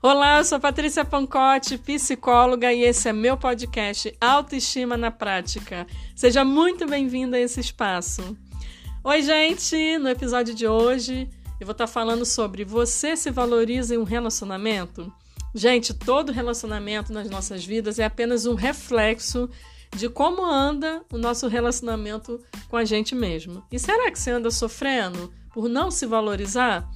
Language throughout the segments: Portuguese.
Olá, eu sou Patrícia Pancotti, psicóloga, e esse é meu podcast Autoestima na Prática. Seja muito bem-vindo a esse espaço. Oi, gente! No episódio de hoje eu vou estar falando sobre você se valoriza em um relacionamento? Gente, todo relacionamento nas nossas vidas é apenas um reflexo de como anda o nosso relacionamento com a gente mesmo. E será que você anda sofrendo por não se valorizar?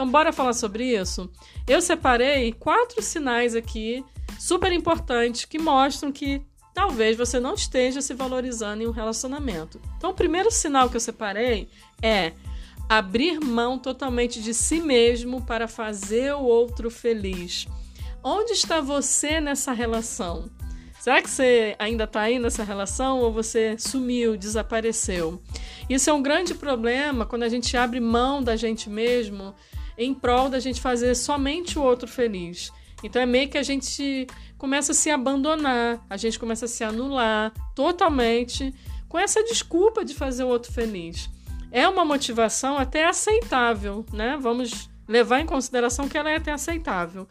Então, bora falar sobre isso? Eu separei quatro sinais aqui super importantes que mostram que talvez você não esteja se valorizando em um relacionamento. Então, o primeiro sinal que eu separei é abrir mão totalmente de si mesmo para fazer o outro feliz. Onde está você nessa relação? Será que você ainda está aí nessa relação ou você sumiu, desapareceu? Isso é um grande problema quando a gente abre mão da gente mesmo em prol da gente fazer somente o outro feliz. Então é meio que a gente começa a se abandonar, a gente começa a se anular totalmente com essa desculpa de fazer o outro feliz. É uma motivação até aceitável, né? Vamos levar em consideração que ela é até aceitável.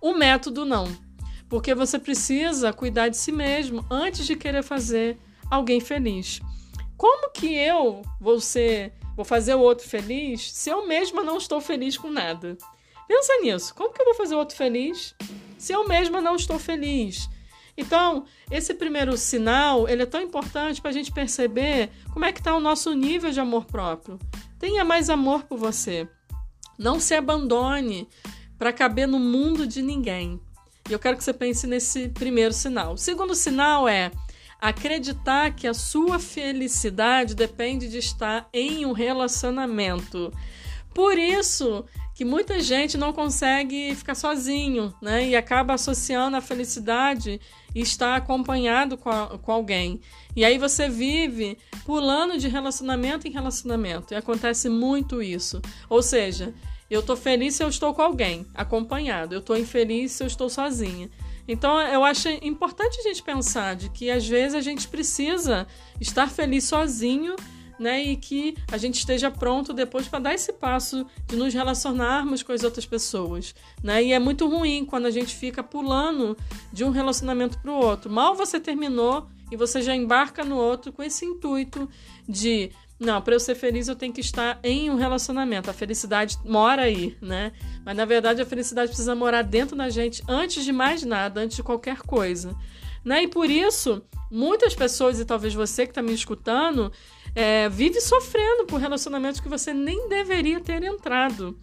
O método não, porque você precisa cuidar de si mesmo antes de querer fazer alguém feliz. Como que eu vou ser vou fazer o outro feliz se eu mesma não estou feliz com nada? Pensa nisso. Como que eu vou fazer o outro feliz se eu mesma não estou feliz? Então, esse primeiro sinal, ele é tão importante para a gente perceber como é que está o nosso nível de amor próprio. Tenha mais amor por você. Não se abandone para caber no mundo de ninguém. E eu quero que você pense nesse primeiro sinal. O segundo sinal é acreditar que a sua felicidade depende de estar em um relacionamento. Por isso que muita gente não consegue ficar sozinho, né? E acaba associando a felicidade e estar acompanhado com, a, com alguém. E aí você vive pulando de relacionamento em relacionamento. E acontece muito isso. Ou seja, eu tô feliz se eu estou com alguém, acompanhado. Eu tô infeliz se eu estou sozinha. Então, eu acho importante a gente pensar de que às vezes a gente precisa estar feliz sozinho, né? E que a gente esteja pronto depois para dar esse passo de nos relacionarmos com as outras pessoas, né? E é muito ruim quando a gente fica pulando de um relacionamento para o outro. Mal você terminou e você já embarca no outro com esse intuito de não, para eu ser feliz eu tenho que estar em um relacionamento. A felicidade mora aí, né? Mas na verdade a felicidade precisa morar dentro da gente antes de mais nada, antes de qualquer coisa. Né? E por isso, muitas pessoas, e talvez você que está me escutando, é, vive sofrendo por relacionamentos que você nem deveria ter entrado.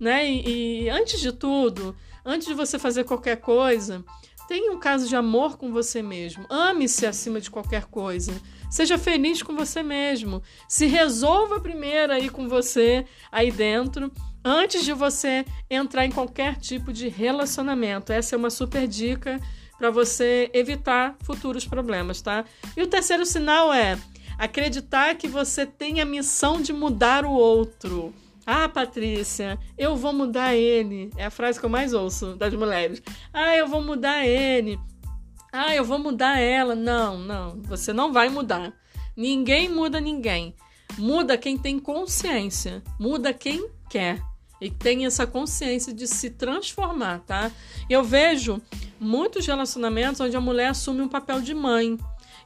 Né? E, e antes de tudo, antes de você fazer qualquer coisa, tenha um caso de amor com você mesmo. Ame-se acima de qualquer coisa. Seja feliz com você mesmo. Se resolva primeiro aí com você, aí dentro, antes de você entrar em qualquer tipo de relacionamento. Essa é uma super dica para você evitar futuros problemas, tá? E o terceiro sinal é acreditar que você tem a missão de mudar o outro. Ah, Patrícia, eu vou mudar ele. É a frase que eu mais ouço das mulheres. Ah, eu vou mudar ele. Ah, eu vou mudar ela. Não, não, você não vai mudar. Ninguém muda ninguém. Muda quem tem consciência. Muda quem quer. E tem essa consciência de se transformar, tá? Eu vejo muitos relacionamentos onde a mulher assume um papel de mãe.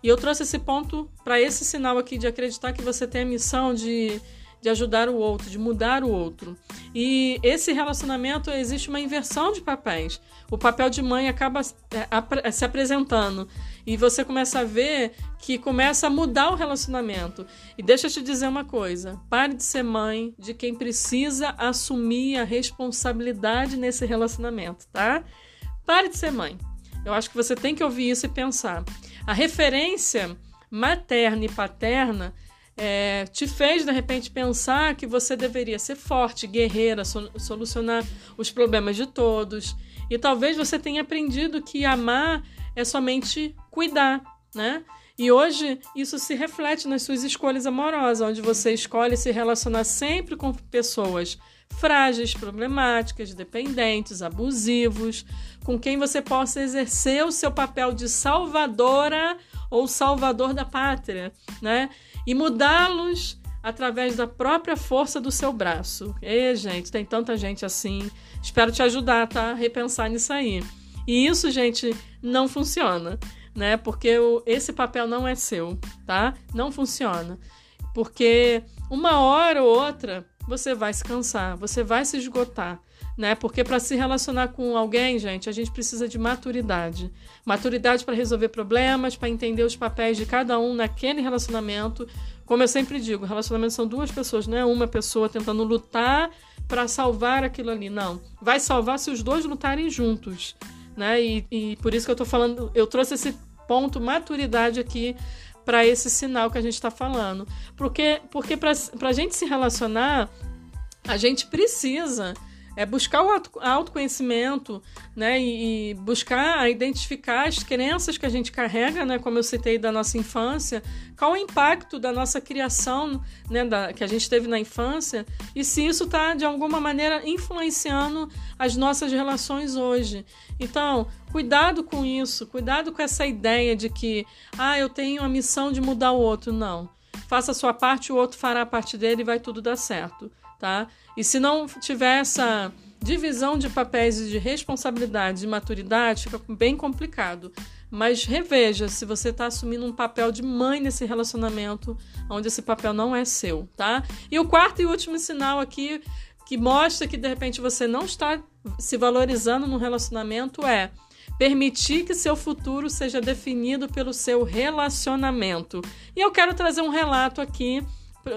E eu trouxe esse ponto para esse sinal aqui de acreditar que você tem a missão de de ajudar o outro, de mudar o outro. E esse relacionamento existe uma inversão de papéis. O papel de mãe acaba é, se apresentando e você começa a ver que começa a mudar o relacionamento. E deixa eu te dizer uma coisa: pare de ser mãe de quem precisa assumir a responsabilidade nesse relacionamento, tá? Pare de ser mãe. Eu acho que você tem que ouvir isso e pensar. A referência materna e paterna é, te fez de repente pensar que você deveria ser forte, guerreira, solucionar os problemas de todos. E talvez você tenha aprendido que amar é somente cuidar, né? E hoje isso se reflete nas suas escolhas amorosas, onde você escolhe se relacionar sempre com pessoas frágeis, problemáticas, dependentes, abusivos, com quem você possa exercer o seu papel de salvadora ou salvador da pátria, né? E mudá-los através da própria força do seu braço. E, gente, tem tanta gente assim. Espero te ajudar, tá? Repensar nisso aí. E isso, gente, não funciona, né? Porque esse papel não é seu, tá? Não funciona. Porque uma hora ou outra você vai se cansar, você vai se esgotar né? Porque para se relacionar com alguém, gente, a gente precisa de maturidade. Maturidade para resolver problemas, para entender os papéis de cada um naquele relacionamento. Como eu sempre digo, relacionamento são duas pessoas, não é uma pessoa tentando lutar para salvar aquilo ali. Não. Vai salvar se os dois lutarem juntos, né? E, e por isso que eu tô falando, eu trouxe esse ponto maturidade aqui para esse sinal que a gente está falando. Porque, porque para a gente se relacionar, a gente precisa é buscar o autoconhecimento, né, e, e, buscar identificar as crenças que a gente carrega, né, como eu citei da nossa infância, qual o impacto da nossa criação, né, da, que a gente teve na infância, e se isso está de alguma maneira influenciando as nossas relações hoje. Então, cuidado com isso, cuidado com essa ideia de que, ah, eu tenho a missão de mudar o outro. Não. Faça a sua parte, o outro fará a parte dele e vai tudo dar certo tá? E se não tiver essa divisão de papéis e de responsabilidade e maturidade, fica bem complicado. Mas reveja se você está assumindo um papel de mãe nesse relacionamento, onde esse papel não é seu, tá? E o quarto e último sinal aqui que mostra que de repente você não está se valorizando no relacionamento é permitir que seu futuro seja definido pelo seu relacionamento. E eu quero trazer um relato aqui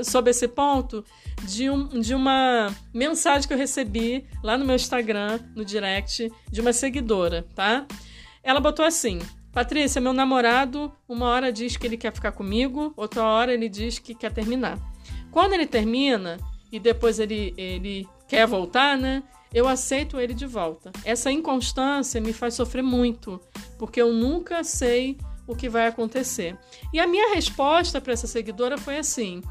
sobre esse ponto de, um, de uma mensagem que eu recebi lá no meu Instagram, no direct, de uma seguidora, tá? Ela botou assim: Patrícia, meu namorado, uma hora diz que ele quer ficar comigo, outra hora ele diz que quer terminar. Quando ele termina e depois ele, ele quer voltar, né? Eu aceito ele de volta. Essa inconstância me faz sofrer muito, porque eu nunca sei o que vai acontecer. E a minha resposta para essa seguidora foi assim: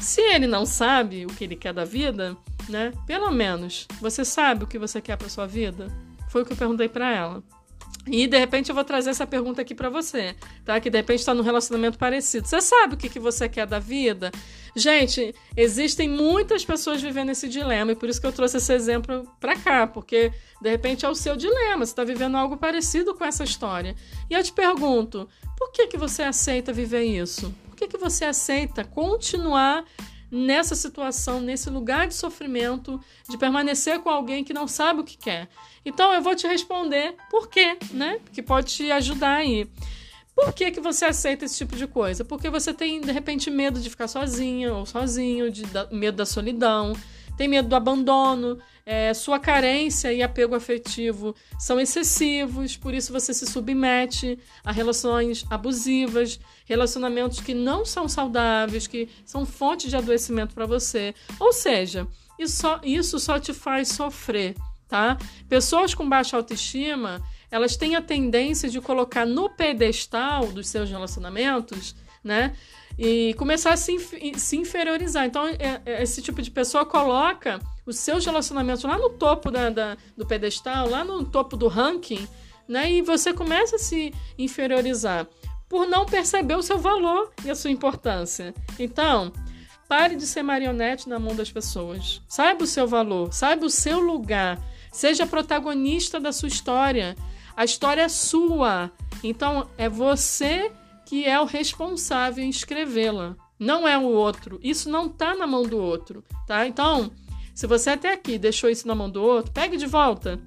se ele não sabe o que ele quer da vida, né? Pelo menos você sabe o que você quer para sua vida? Foi o que eu perguntei para ela. E de repente eu vou trazer essa pergunta aqui para você, tá? Que de repente está num relacionamento parecido. Você sabe o que, que você quer da vida? Gente, existem muitas pessoas vivendo esse dilema e por isso que eu trouxe esse exemplo para cá, porque de repente é o seu dilema. Você está vivendo algo parecido com essa história. E eu te pergunto, por que que você aceita viver isso? Que você aceita continuar nessa situação, nesse lugar de sofrimento, de permanecer com alguém que não sabe o que quer? Então eu vou te responder por quê, né? Que pode te ajudar aí. Por que, que você aceita esse tipo de coisa? Porque você tem, de repente, medo de ficar sozinha ou sozinho, de, da, medo da solidão, tem medo do abandono, é, sua carência e apego afetivo são excessivos, por isso você se submete a relações abusivas, relacionamentos que não são saudáveis, que são fonte de adoecimento para você. Ou seja, isso só, isso só te faz sofrer, tá? Pessoas com baixa autoestima, elas têm a tendência de colocar no pedestal dos seus relacionamentos, né? E começar a se, se inferiorizar. Então, é, é, esse tipo de pessoa coloca os seus relacionamentos lá no topo da, da, do pedestal, lá no topo do ranking, né? E você começa a se inferiorizar por não perceber o seu valor e a sua importância. Então, pare de ser marionete na mão das pessoas. Saiba o seu valor, saiba o seu lugar. Seja protagonista da sua história. A história é sua. Então, é você que é o responsável em escrevê-la. Não é o outro. Isso não está na mão do outro, tá? Então, se você até aqui deixou isso na mão do outro, pegue de volta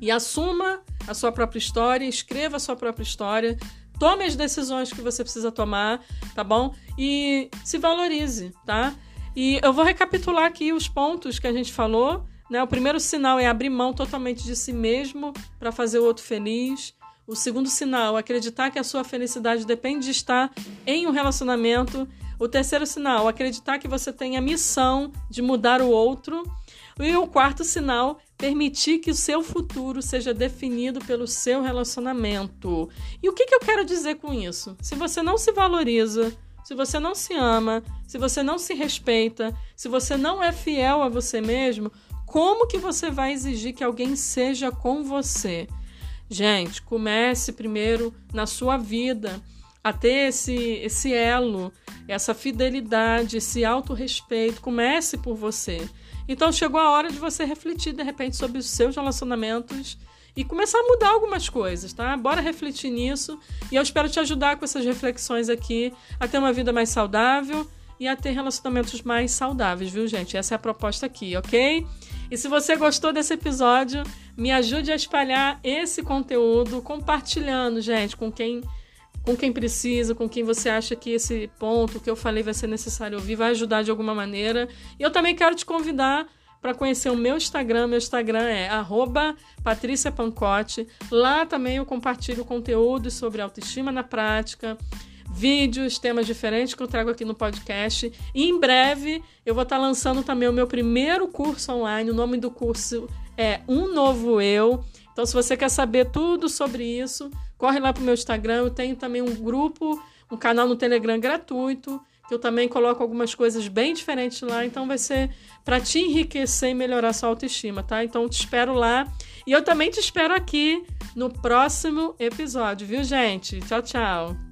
e assuma a sua própria história, escreva a sua própria história, tome as decisões que você precisa tomar, tá bom? E se valorize, tá? E eu vou recapitular aqui os pontos que a gente falou. Né? O primeiro sinal é abrir mão totalmente de si mesmo para fazer o outro feliz. O segundo sinal, acreditar que a sua felicidade depende de estar em um relacionamento. O terceiro sinal, acreditar que você tem a missão de mudar o outro. E o quarto sinal, permitir que o seu futuro seja definido pelo seu relacionamento. E o que, que eu quero dizer com isso? Se você não se valoriza, se você não se ama, se você não se respeita, se você não é fiel a você mesmo, como que você vai exigir que alguém seja com você? Gente, comece primeiro na sua vida. a ter esse, esse elo, essa fidelidade, esse autorrespeito. Comece por você. Então chegou a hora de você refletir de repente sobre os seus relacionamentos e começar a mudar algumas coisas, tá? Bora refletir nisso e eu espero te ajudar com essas reflexões aqui a ter uma vida mais saudável e a ter relacionamentos mais saudáveis, viu, gente? Essa é a proposta aqui, ok? E se você gostou desse episódio, me ajude a espalhar esse conteúdo compartilhando, gente, com quem com quem precisa, com quem você acha que esse ponto que eu falei vai ser necessário ouvir, vai ajudar de alguma maneira. E eu também quero te convidar para conhecer o meu Instagram. Meu Instagram é patriciapancote. Lá também eu compartilho conteúdo sobre autoestima na prática, vídeos, temas diferentes que eu trago aqui no podcast. E em breve eu vou estar lançando também o meu primeiro curso online. O nome do curso é Um Novo Eu. Então, se você quer saber tudo sobre isso, corre lá para o meu Instagram. Eu tenho também um grupo, um canal no Telegram gratuito que eu também coloco algumas coisas bem diferentes lá, então vai ser para te enriquecer e melhorar sua autoestima, tá? Então te espero lá e eu também te espero aqui no próximo episódio, viu, gente? Tchau, tchau.